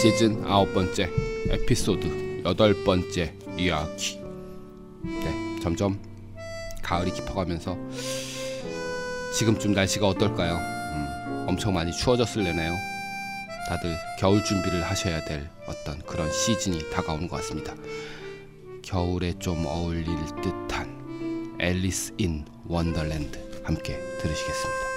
시즌 아홉 번째 에피소드 여덟 번째 이야기. 네, 점점 가을이 깊어가면서 지금쯤 날씨가 어떨까요? 음, 엄청 많이 추워졌을래나요? 다들 겨울 준비를 하셔야 될 어떤 그런 시즌이 다가오는 것 같습니다. 겨울에 좀 어울릴 듯한 앨리스 인 원더랜드 함께 들으시겠습니다.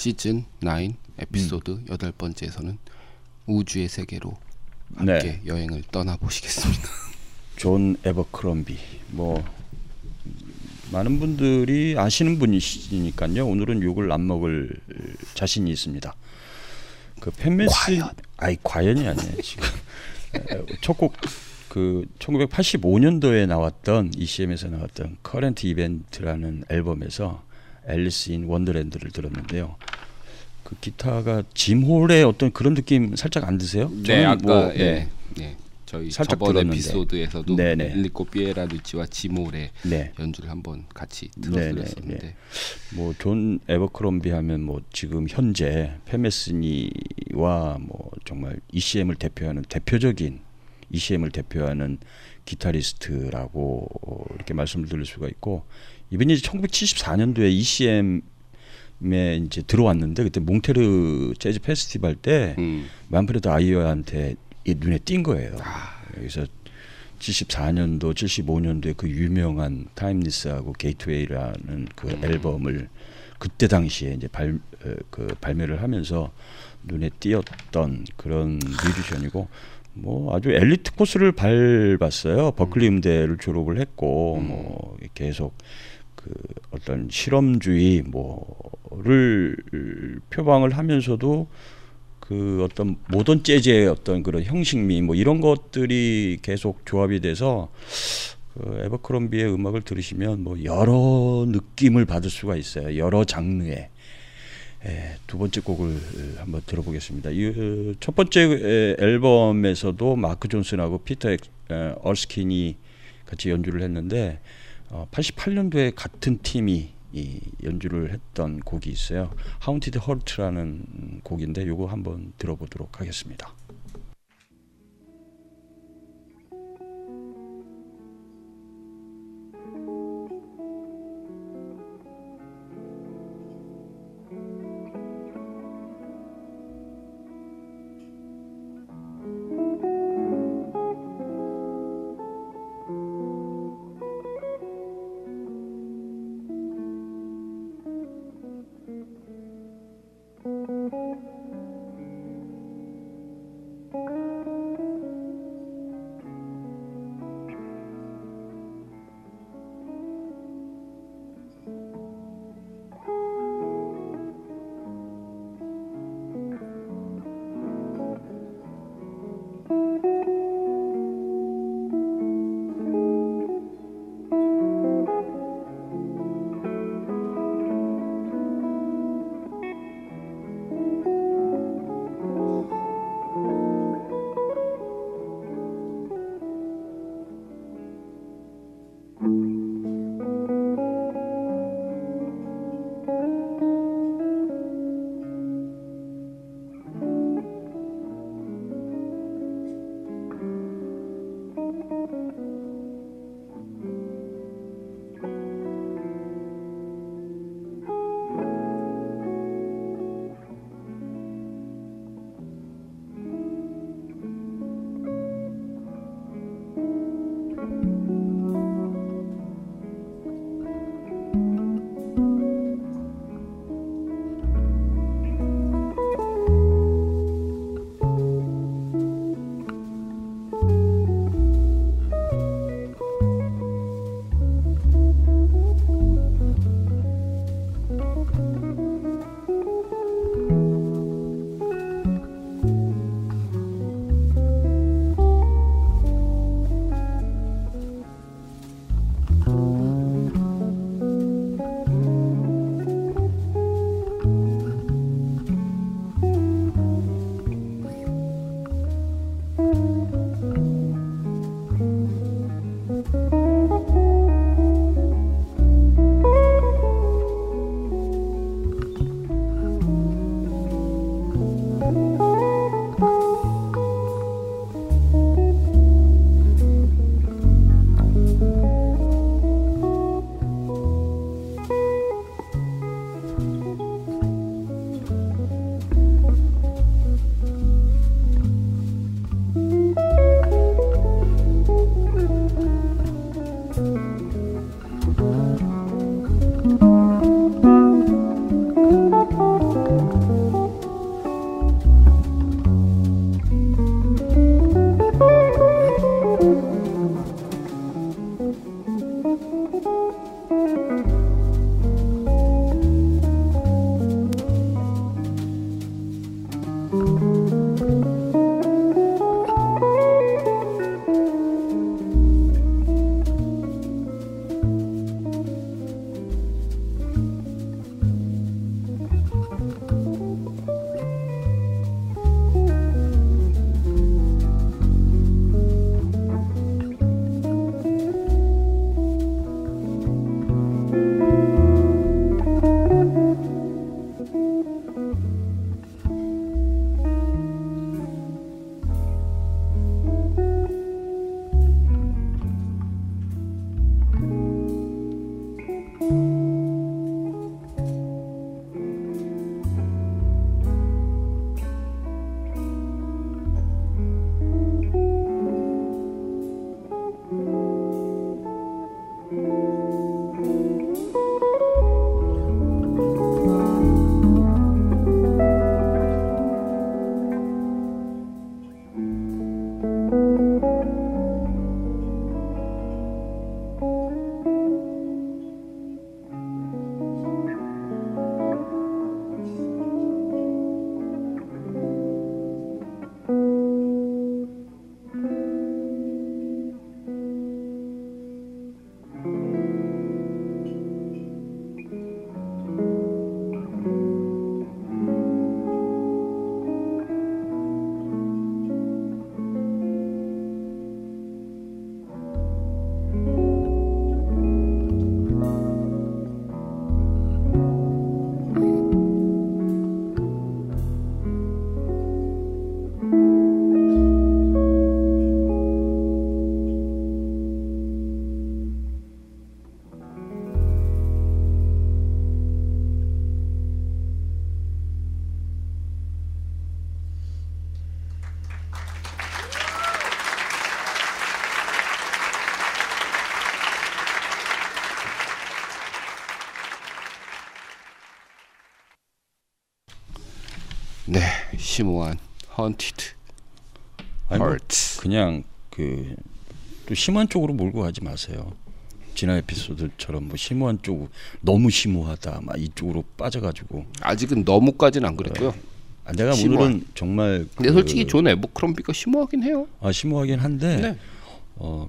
시즌 9 에피소드 음. 여덟 번째에서는 우주의 세계로 함께 네. 여행을 떠나 보시겠습니다. 존 에버크롬비 뭐 많은 분들이 아시는 분이시니까요. 오늘은 욕을 안 먹을 자신이 있습니다. 그 팻 메시니 과연? 아이 과연이 아니에요 지금 첫곡 그 1985년도에 나왔던 ECM에서 나왔던 Current Events라는 앨범에서 Alice in Wonderland를 들었는데요. 그 기타가 짐 홀의 어떤 그런 느낌 살짝 안 드세요? 네, 아까 뭐, 예, 네. 네. 저희 살짝 저번 들었는데. 에피소드에서도 네네. 엔리코 피에라눈치와 짐 홀의 네. 연주를 한번 같이 들었었는데 네. 뭐존 에버크롬비 하면 뭐 지금 현재 팻 메시니와 뭐 정말 ECM을 대표하는 대표적인 ECM을 대표하는 기타리스트라고 이렇게 말씀을 드릴 수가 있고 이분이 1974년도에 ECM에 이제 들어왔는데 그때 몽트뢰 재즈 페스티벌 때 음. 만프레드 아이어한테 눈에 띈 거예요. 아. 그래서 74년도, 75년도에 그 유명한 Timeless하고 Gateway라는 그 음. 앨범을 그때 당시에 이제 발, 그 발매를 하면서 눈에 띄었던 그런 뮤지션이고 뭐 아주 엘리트 코스를 밟았어요. 버클리 음. 음대를 졸업을 했고 음. 뭐 계속 그 어떤 실험주의 뭐를 표방을 하면서도 그 어떤 모던 재즈의 어떤 그런 형식미 뭐 이런 것들이 계속 조합이 돼서 그 에버크롬비의 음악을 들으시면 뭐 여러 느낌을 받을 수가 있어요. 여러 장르의 예, 두 번째 곡을 한번 들어보겠습니다. 이 첫 번째 앨범에서도 마크 존슨하고 피터 얼스킨이 같이 연주를 했는데 어, 88년도에 같은 팀이 이 연주를 했던 곡이 있어요. 하운티드 헐트라는 곡인데 요거 한번 들어보도록 하겠습니다. 심오한 헌티드 아니, 뭐. 그냥 그 또 심한 쪽으로 몰고 가지 마세요. 지난 에피소드처럼 뭐 심오한 쪽 너무 심오하다 막 이쪽으로 빠져가지고 아직은 너무까지는 안 그랬고요. 아, 내가 심오한. 오늘은 정말 근데 그- 솔직히 존 에버크롬비가 심오하긴 해요. 아, 심오하긴 한데 네. 어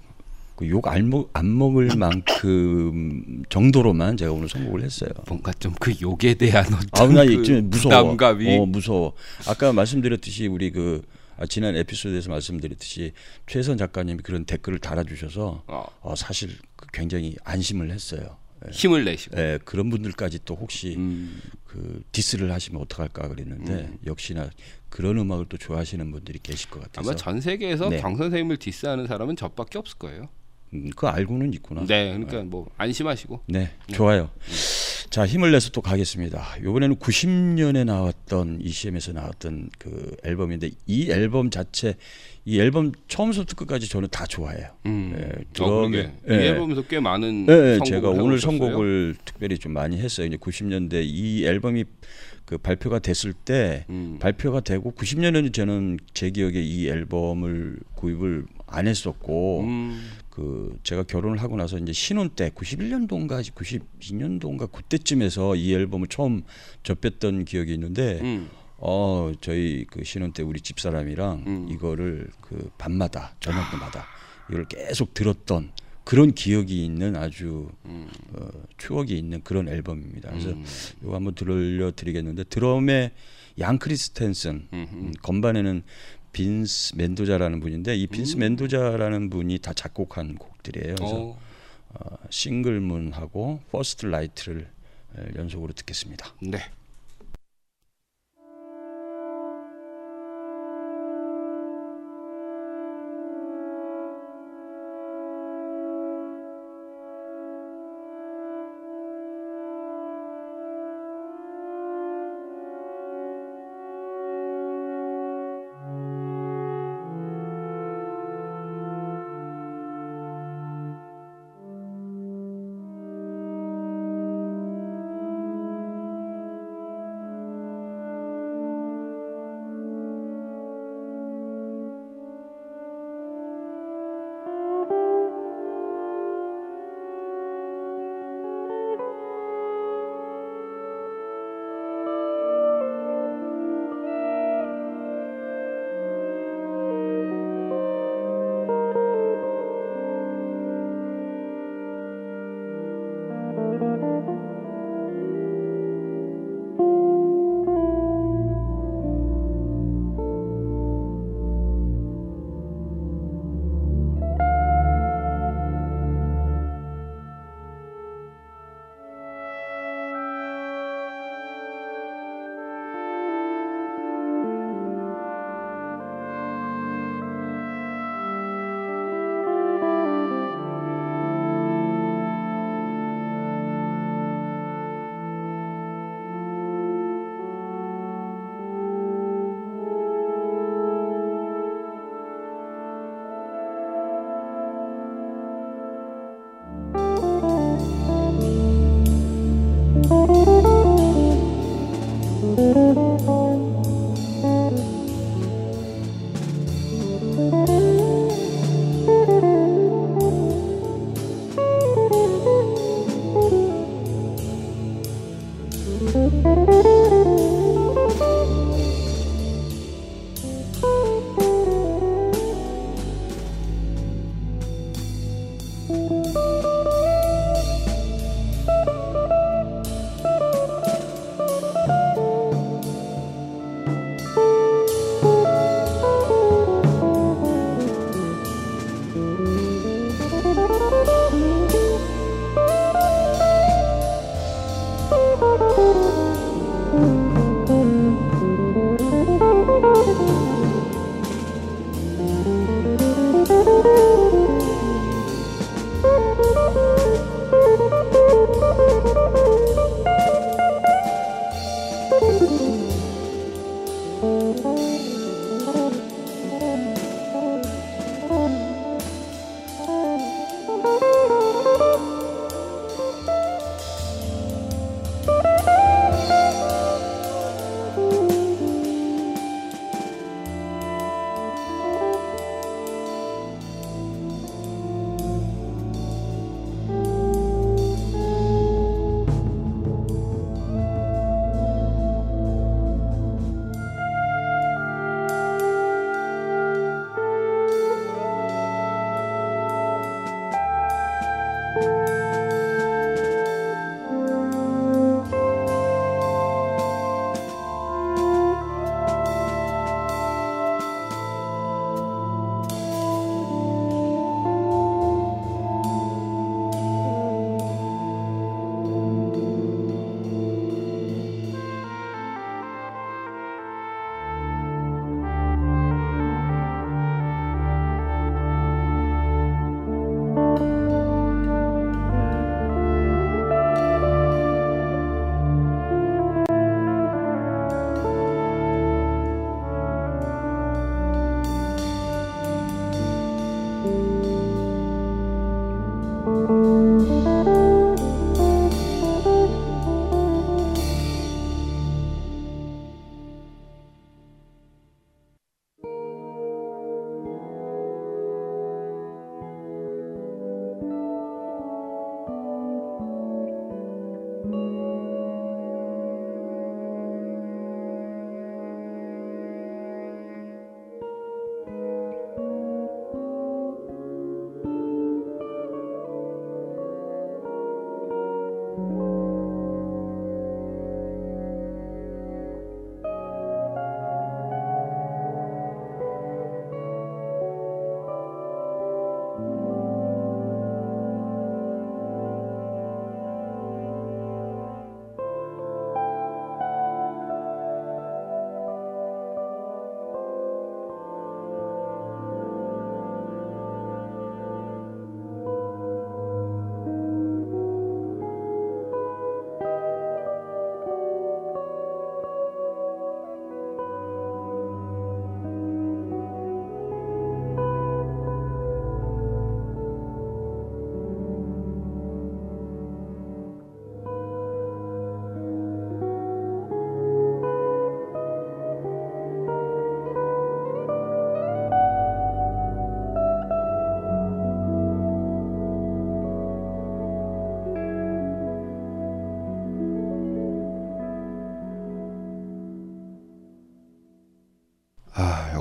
욕안먹안 먹을 만큼 정도로만 제가 오늘 선곡을 했어요. 뭔가 좀 그 욕에 대한 어떤 아우 나그 무서워. 부담감이 어 무서워. 아까 말씀드렸듯이 우리 그 아, 지난 에피소드에서 말씀드렸듯이 최선 작가님이 그런 댓글을 달아주셔서 어, 어, 사실 그 굉장히 안심을 했어요. 힘을 내시고. 예, 그런 분들까지 또 혹시 음, 그 디스를 하시면 어떡할까 그랬는데 역시나 그런 음악을 또 좋아하시는 분들이 계실 것 같아서 아마 전 세계에서 네. 강 선생님을 디스하는 사람은 저밖에 없을 거예요. 음, 그거 알고는 있구나. 네, 그러니까 뭐 안심하시고. 네, 좋아요. 자, 힘을 내서 또 가겠습니다. 이번에는 90년에 나왔던 ECM에서 나왔던 그 앨범인데 이 앨범 자체 이 앨범 처음부터 끝까지 저는 다 좋아해요. 음. 예, 어, 그러게. 예. 이 앨범에서 꽤 많은 네, 네, 선곡을 제가 오늘. 선곡을 특별히 좀 많이 했어요. 이제 90년대 이 앨범이 그 발표가 됐을 때 음. 발표가 되고 90년에는 저는 제 기억에 이 앨범을 구입을 안 했었고 음. 그 제가 결혼을 하고 나서 이제 신혼 때 91년도인가 92년도인가 그때쯤에서 이 앨범을 처음 접했던 기억이 있는데 음. 어 저희 그 신혼 때 우리 집사람이랑 음. 이거를 그 밤마다 저녁마다 이걸 계속 들었던 그런 기억이 있는 아주 음. 어, 추억이 있는 그런 앨범입니다. 그래서 음. 이거 한번 들려드리겠는데 드럼에 양 크리스텐슨, 음흠. 음, 건반에는 빈스 멘도자라는 분인데 이 빈스 멘도자라는 분이 다 작곡한 곡들이에요. 그래서 어. 어, Single Moon하고 First Light를 에, 연속으로 듣겠습니다. 네.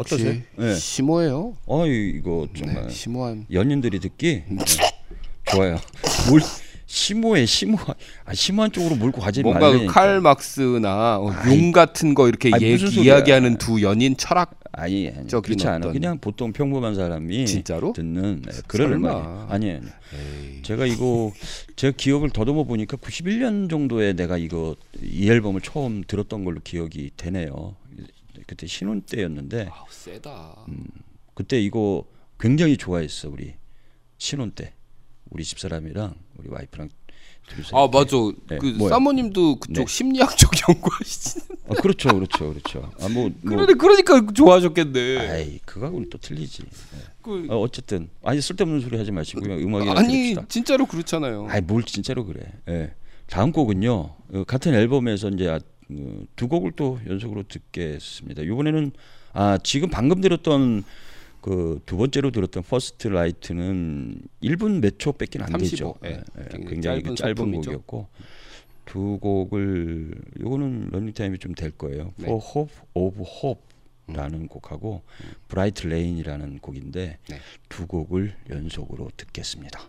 역시 어떠세요? 네. 심오해요. 어 이거 정말 네, 심오한. 연인들이 듣기 네. 좋아요. 뭘 심오해 심오한 아 심오한 쪽으로 몰고 가지 뭔가 그. 칼 막스나 어, 용 같은 거 이렇게 아이, 무슨 얘기. 이야기하는 두 연인 철학 아니, 아니 그렇지 않아. 어떤- 그냥 보통 평범한 사람이 진짜로? 듣는 네, 그런. 음악이에요. 아니 아니. 에이. 제가 이거 제 기억을 더듬어 보니까 91년 정도에 내가 이거 이 앨범을 처음 들었던 걸로 기억이 되네요. 그때 신혼 때였는데 아우 세다. 음. 그때 이거 굉장히 좋아했어 우리 신혼 때 우리 집사람이랑 우리 와이프랑 둘이서 아. 맞아. 네, 그 뭐야? 사모님도 그쪽 네. 심리학 쪽 연구하시지. 아, 그렇죠 그렇죠 그렇죠 아뭐 뭐, 그러니 그러니까 좋아하셨겠네. 아이 그거하고는 또 틀리지 네. 그, 어, 어쨌든 아니 쓸데없는 소리 하지 마시고요 음악이나 아니 들읍시다 진짜로 그렇잖아요. 아이 뭘 진짜로 그래 예. 다음 곡은요 어, 같은 앨범에서 이제 아, 어, 두 곡을 또 연속으로 듣겠습니다 이번에는 아 지금 방금 들었던 그 두 번째로 들었던 First Light는 1분 몇 초밖에 안 35, 되죠. 예. 예, 예, 굉장히 짧은 짧은. 곡이었고 두 곡을 요거는 running time이 좀 될 거예요. 네. For Hope of Hope라는 곡하고 Bright Reign이라는 곡인데 네. 두 곡을 연속으로 듣겠습니다.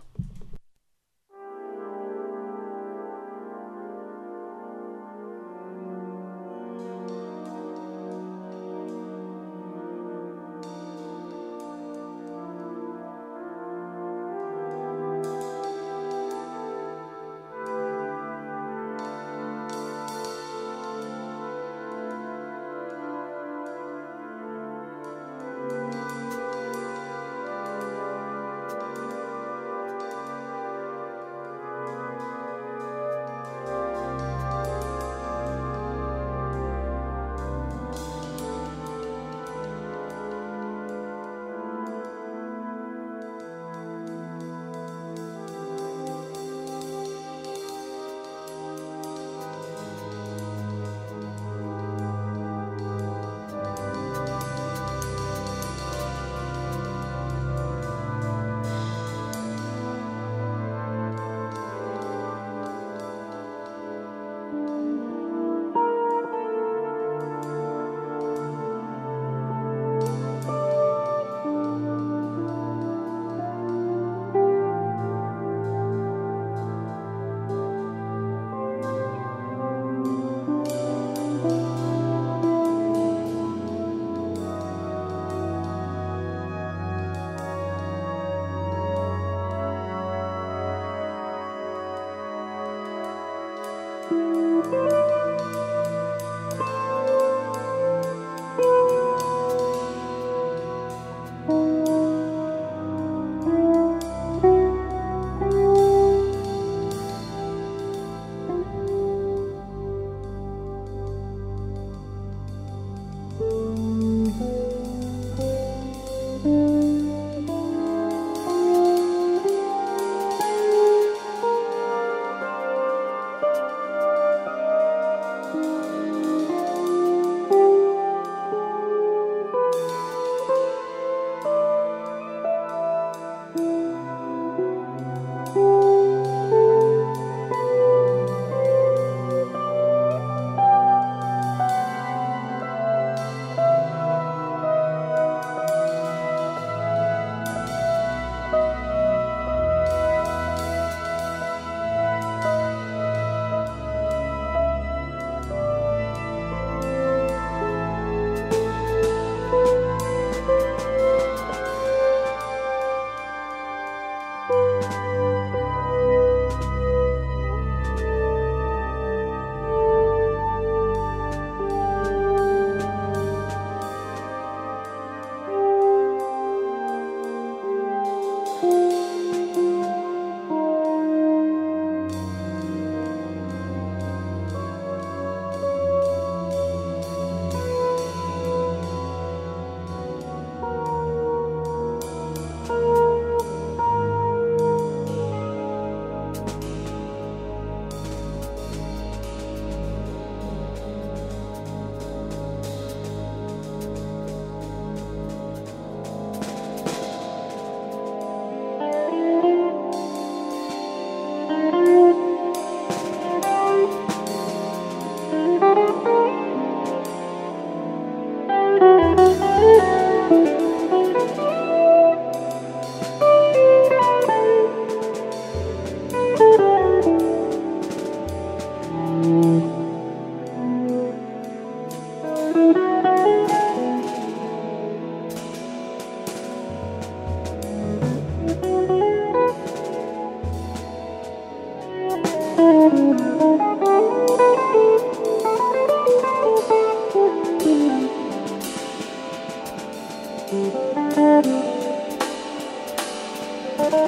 Thank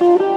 you.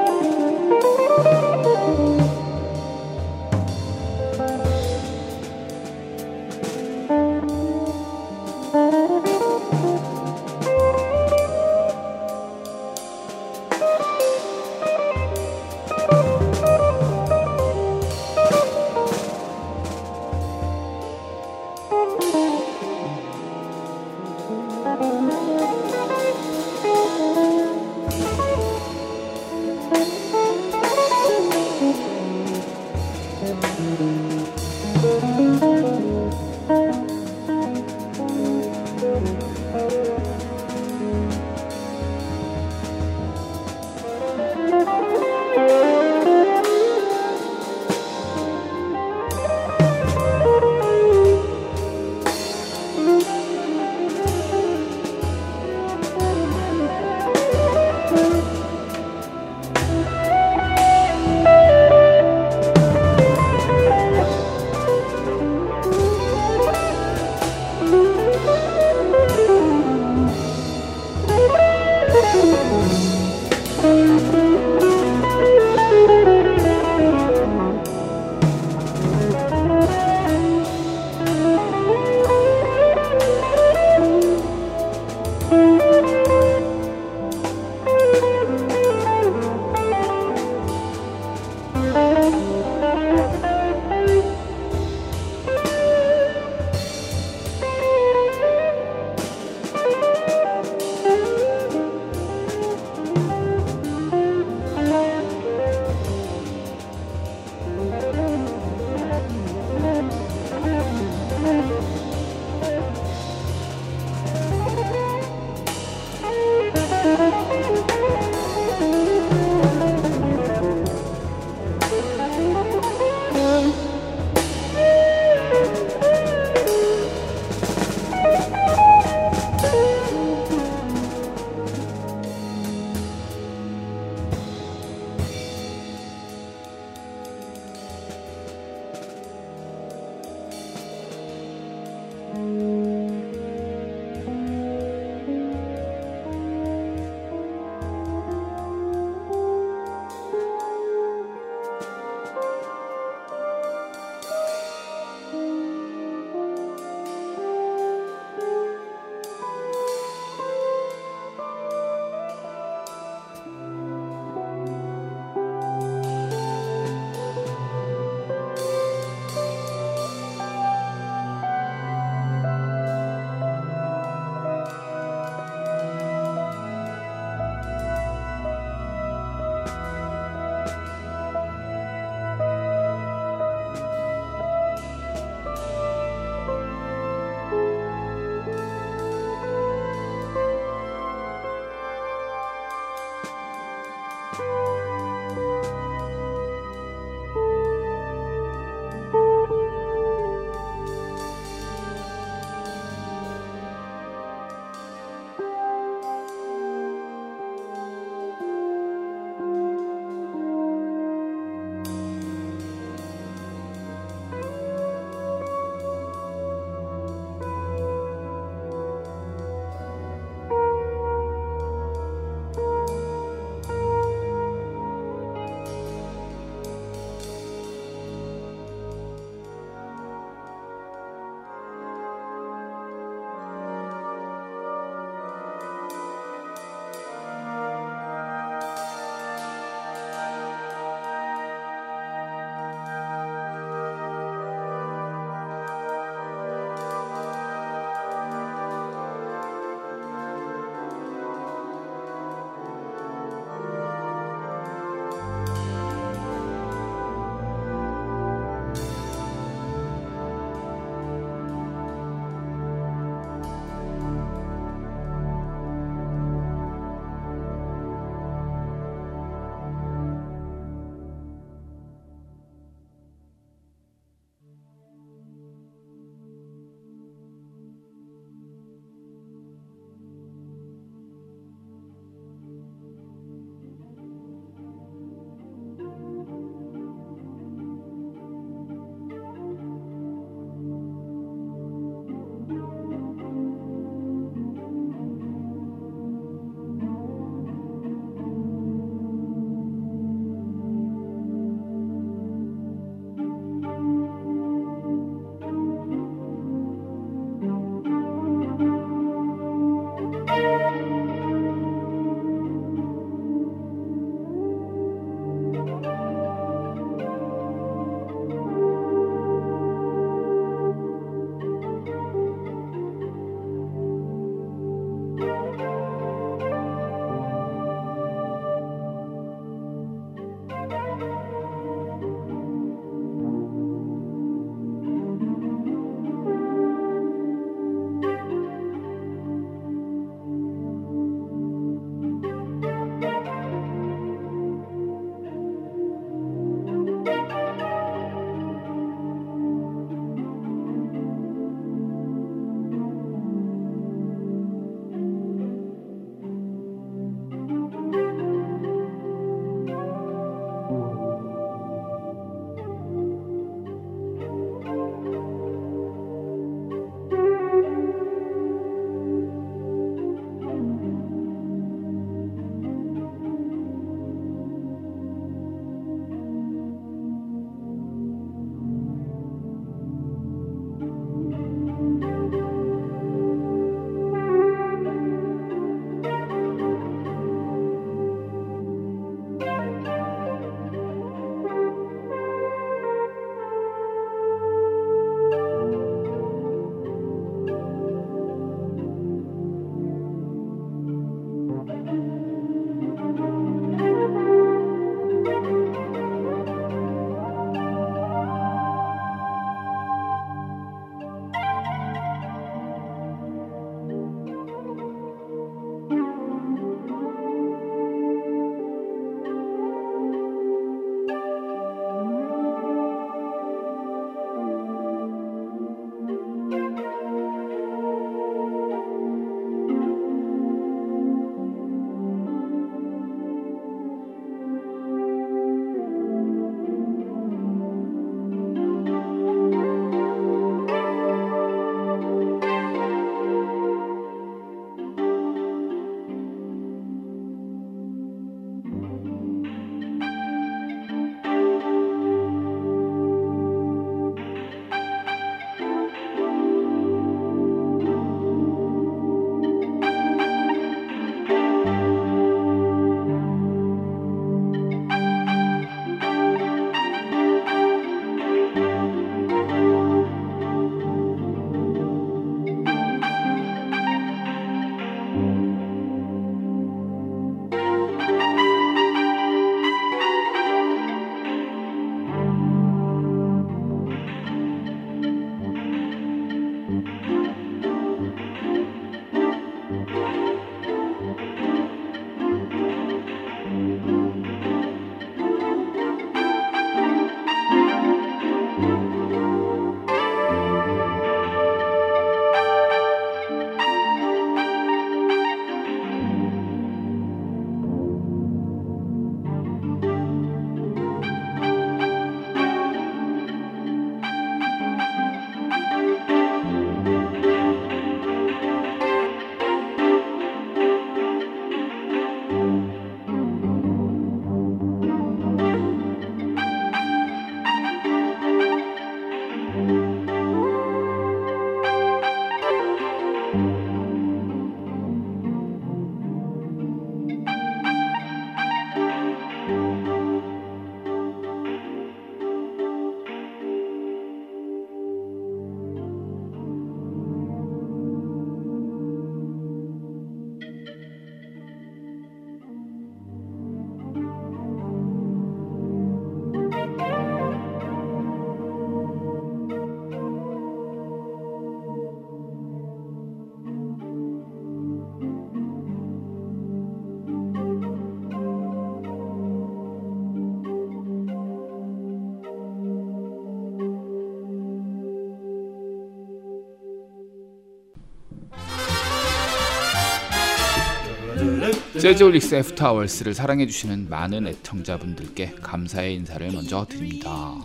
Jazzholics After Hours를 사랑해주시는 많은 애청자분들께 감사의 인사를 먼저 드립니다.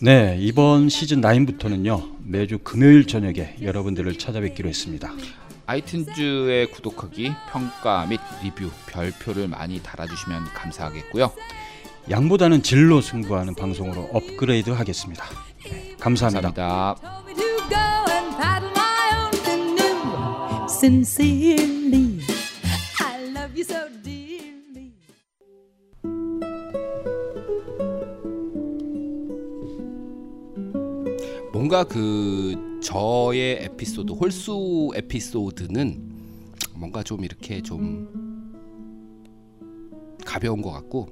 네, 이번 시즌 9부터는요. 매주 금요일 저녁에 여러분들을 찾아뵙기로 했습니다. iTunes에 구독하기, 평가 및 리뷰, 별표를 많이 달아주시면 감사하겠고요. 양보다는 질로 승부하는 방송으로 업그레이드 하겠습니다. 네, 감사합니다. 감사합니다. 뭔가 그 저의 에피소드 홀수 에피소드는 뭔가 좀 이렇게 좀 가벼운 것 같고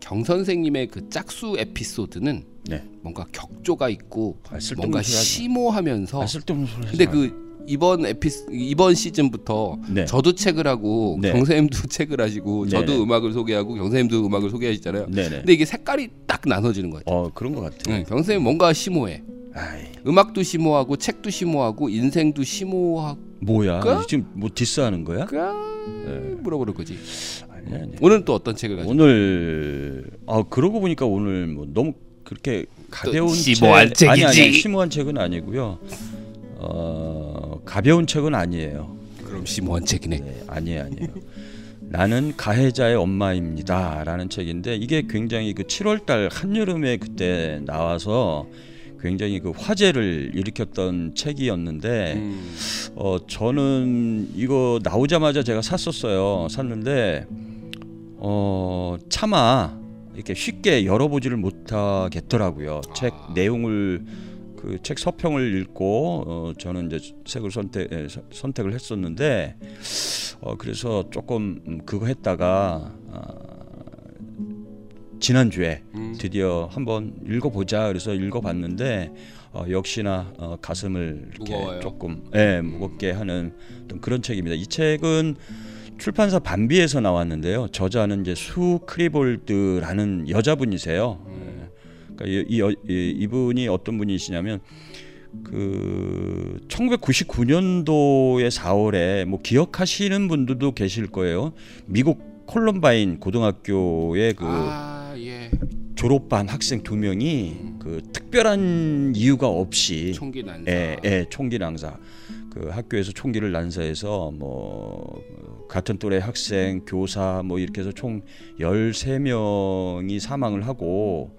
경 선생님의 그 짝수 에피소드는 네. 뭔가 격조가 있고 아, 뭔가. 심오하면서 아, 근데 마. 그 이번 에피 이번 시즌부터 네. 저도 책을 하고 네. 경선님도 책을 하시고 저도 네네. 음악을 소개하고 경선님도 음악을 소개하시잖아요. 네네. 근데 이게 색깔이 딱 나눠지는 것 같아요. 어 그런 것 같아. 네, 경선님 뭔가 심오해. 아이 음악도 심오하고 책도 심오하고 인생도 심오하고 뭐야? 그? 지금 뭐 디스하는 거야? 물어보는 거지. 아니야 아니야. 오늘은 또 어떤 책을 가지고? 오늘 아 그러고 보니까 오늘 뭐 너무 그렇게 가벼운 심오한 책 아니 책이지. 아니 심오한 책은 아니고요. 어 가벼운 책은 아니에요. 그럼 심오한 책이네. 네, 아니에요 아니에요. 나는 가해자의 엄마입니다라는 책인데 이게 굉장히 그 7월달 한여름에 그때 나와서 굉장히 그 화제를 일으켰던 책이었는데 음, 어 저는 이거 나오자마자 제가 샀었어요. 샀는데 어 차마 이렇게 쉽게 열어보지를 못하겠더라고요. 책 아. 내용을 그 책 서평을 읽고 어 저는 이제 책을 선택 에, 서- 선택을 했었는데 어 그래서 조금 음, 그거 했다가 아, 지난주에 음. 드디어 한번 읽어보자 그래서 읽어봤는데 어, 역시나 어, 가슴을 이렇게 무거워요. 조금 예, 무겁게 하는 그런 책입니다. 이 책은 출판사 반비에서 나왔는데요. 저자는 이제 수 크리볼드라는 여자분이세요. 예. 그러니까 이, 이, 여- 이, 이분이 어떤 분이시냐면 그 1999년도의 4월에 뭐 기억하시는 분들도 계실 거예요. 미국 콜럼바인 고등학교의 그 아 예. 졸업반 학생 두 명이 그 특별한 이유가 없이 총기 난사. 예, 예, 총기 난사. 그 학교에서 총기를 난사해서 뭐 같은 또래 학생, 교사 뭐 이렇게 해서 총 13명이 사망을 하고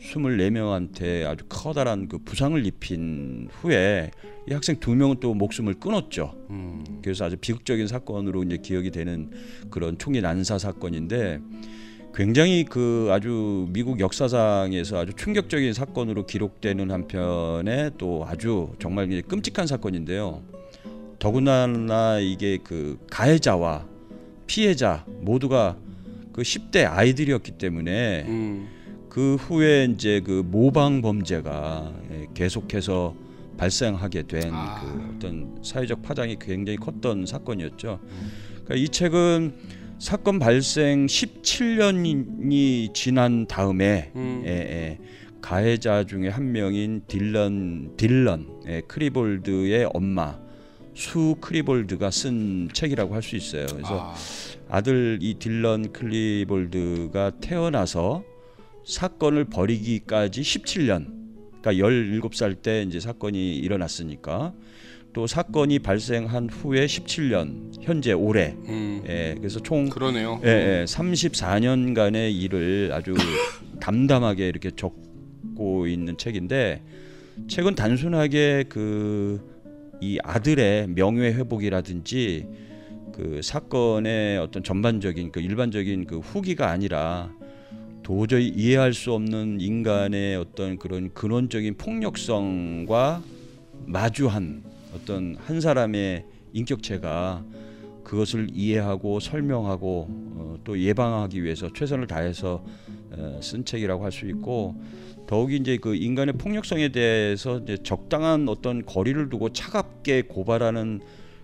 24명한테 아주 커다란 그 부상을 입힌 후에 이 학생 두 명은 또 목숨을 끊었죠. 음. 그래서 아주 비극적인 사건으로 이제 기억이 되는 그런 총기 난사 사건인데 굉장히 그 아주 미국 역사상에서 아주 충격적인 사건으로 기록되는 한편에 또 아주 정말 끔찍한 사건인데요. 더군다나 이게 그 가해자와 피해자 모두가 그 10대 아이들이었기 때문에 음. 그 후에 이제 그 모방 범죄가 예, 계속해서 발생하게 된 아. 그 어떤 사회적 파장이 굉장히 컸던 사건이었죠. 그러니까 이 책은 사건 발생 17년이 지난 다음에 음. 예, 예, 가해자 중에 한 명인 딜런 딜런 예, 크리볼드의 엄마 수 크리볼드가 쓴 책이라고 할 수 있어요. 그래서 아, 아들 이 딜런 클리볼드가 태어나서 사건을 벌이기까지 17년. 그러니까 17살 때 이제 사건이 일어났으니까 또 사건이 발생한 후에 17년 현재 올해 음. 예, 그래서 총 그러네요. 예, 예, 34년간의 일을 아주 담담하게 이렇게 적고 있는 책인데 책은 단순하게 그 이 아들의 명예 회복이라든지 그 사건의 어떤 전반적인 그 일반적인 그 후기가 아니라 도저히 이해할 수 없는 인간의 어떤 그런 근원적인 폭력성과 마주한 어떤 한 사람의 인격체가 그것을 이해하고 설명하고 어, 또 예방하기 위해서 최선을 다해서 어, 쓴 책이라고 할 수 있고 더욱이 이제 그 인간의 폭력성에 대해서 이제 적당한 어떤 거리를 두고 차갑게 고발하는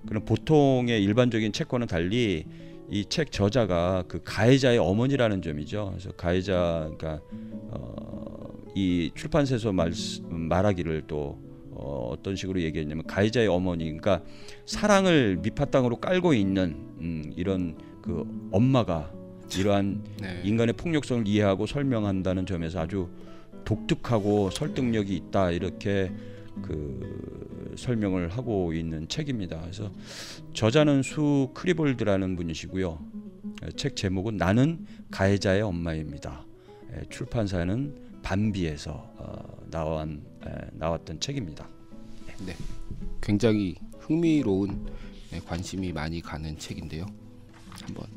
그런 보통의 일반적인 책과는 달리 이 책 저자가 그 가해자의 어머니라는 점이죠. 그래서 가해자가 어, 이 출판사에서 말, 말하기를 또 어, 어떤 식으로 얘기했냐면 가해자의 어머니, 그러니까 사랑을 밑바탕으로 깔고 있는 음, 이런 그 엄마가 이러한 네. 인간의 폭력성을 이해하고 설명한다는 점에서 아주 독특하고 설득력이 있다 이렇게 그 설명을 하고 있는 책입니다. 그래서 저자는 수 크리볼드라는 분이시고요. 책 제목은 나는 가해자의 엄마입니다. 에, 출판사는 반비에서 어, 나온 에, 나왔던 책입니다. 네. 굉장히 흥미로운 네, 관심이 많이 가는 책인데요. 한번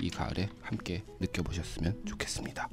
이 가을에 함께 느껴보셨으면 좋겠습니다.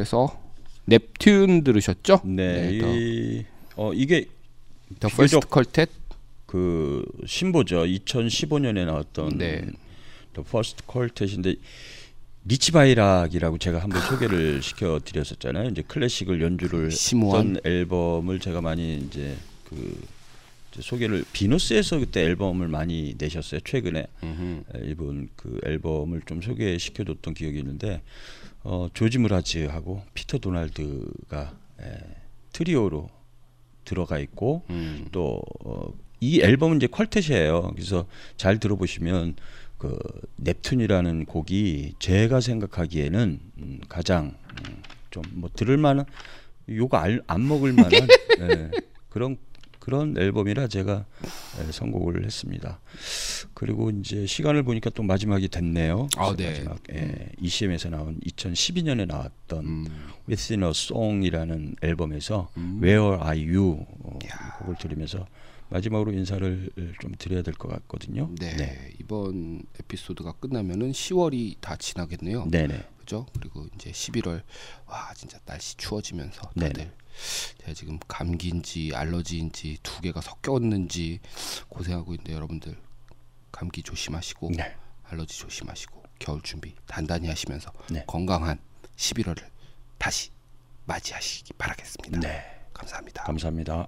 그래서 Neptune 들으셨죠? 네. 더, 이, 어 이게 The First Quartet. 그 신보죠. 2015년에 나왔던 네. The First Quartet인데 리치 바이락이라고 제가 한번 소개를 시켜 드렸었잖아요. 이제 클래식을 연주를 심오한. 했던 앨범을 제가 많이 이제 그 소개를 Venus에서 그때 앨범을 많이 내셨어요. 최근에 음흠. 일본 그 앨범을 좀 소개시켜 줬던 기억이 있는데 어 조지 무라즈하고 피터 도날드가 에, 트리오로 들어가 있고 음. 또 어, 이 앨범은 이제 퀄텟이에요. 그래서 잘 들어보시면 그 넵튠이라는 곡이 제가 생각하기에는 음, 가장 음, 좀뭐 들을 만한 요거 알, 안 먹을 만한 예, 그런 그런 앨범이라 제가 예, 선곡을 했습니다. 그리고 이제 시간을 보니까 또 마지막이 됐네요. 아, 네. 마지막 예, ECM에서 나온 2012년에 나왔던 음. Within a Song이라는 앨범에서 Where Are You 어, 이 곡을 들으면서 마지막으로 인사를 좀 드려야 될 것 같거든요. 네. 이번 에피소드가 끝나면은 10월이 다 지나겠네요. 네, 네. 그죠? 그리고 이제 11월 와 진짜 날씨 추워지면서 네네. 제가 지금 감기인지 알러지인지 두 개가 섞였는지 고생하고 있는데 여러분들 감기 조심하시고 네. 알러지 조심하시고 겨울 준비 단단히 하시면서 네. 건강한 11월을 다시 맞이하시기 바라겠습니다. 네. 감사합니다. 감사합니다.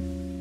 You.